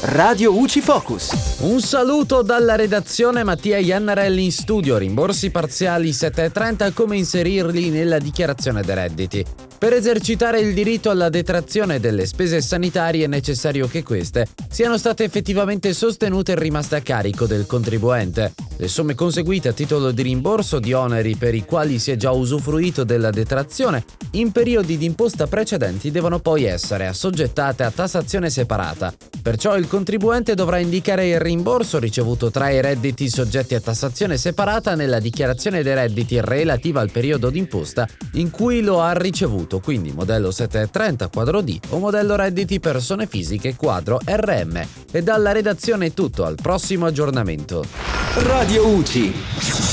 Radio UCI Focus. Un saluto dalla redazione Mattia Iannarelli in studio. Rimborsi parziali 7,30 come inserirli nella dichiarazione dei redditi. Per esercitare il diritto alla detrazione delle spese sanitarie è necessario che queste siano state effettivamente sostenute e rimaste a carico del contribuente. Le somme conseguite a titolo di rimborso di oneri per i quali si è già usufruito della detrazione in periodi di imposta precedenti devono poi essere assoggettate a tassazione separata. Perciò il contribuente dovrà indicare il rimborso ricevuto tra i redditi soggetti a tassazione separata nella dichiarazione dei redditi relativa al periodo d'imposta in cui lo ha ricevuto, quindi modello 730 quadro D o modello redditi persone fisiche quadro RM. E dalla redazione è tutto, al prossimo aggiornamento. Radio UCI.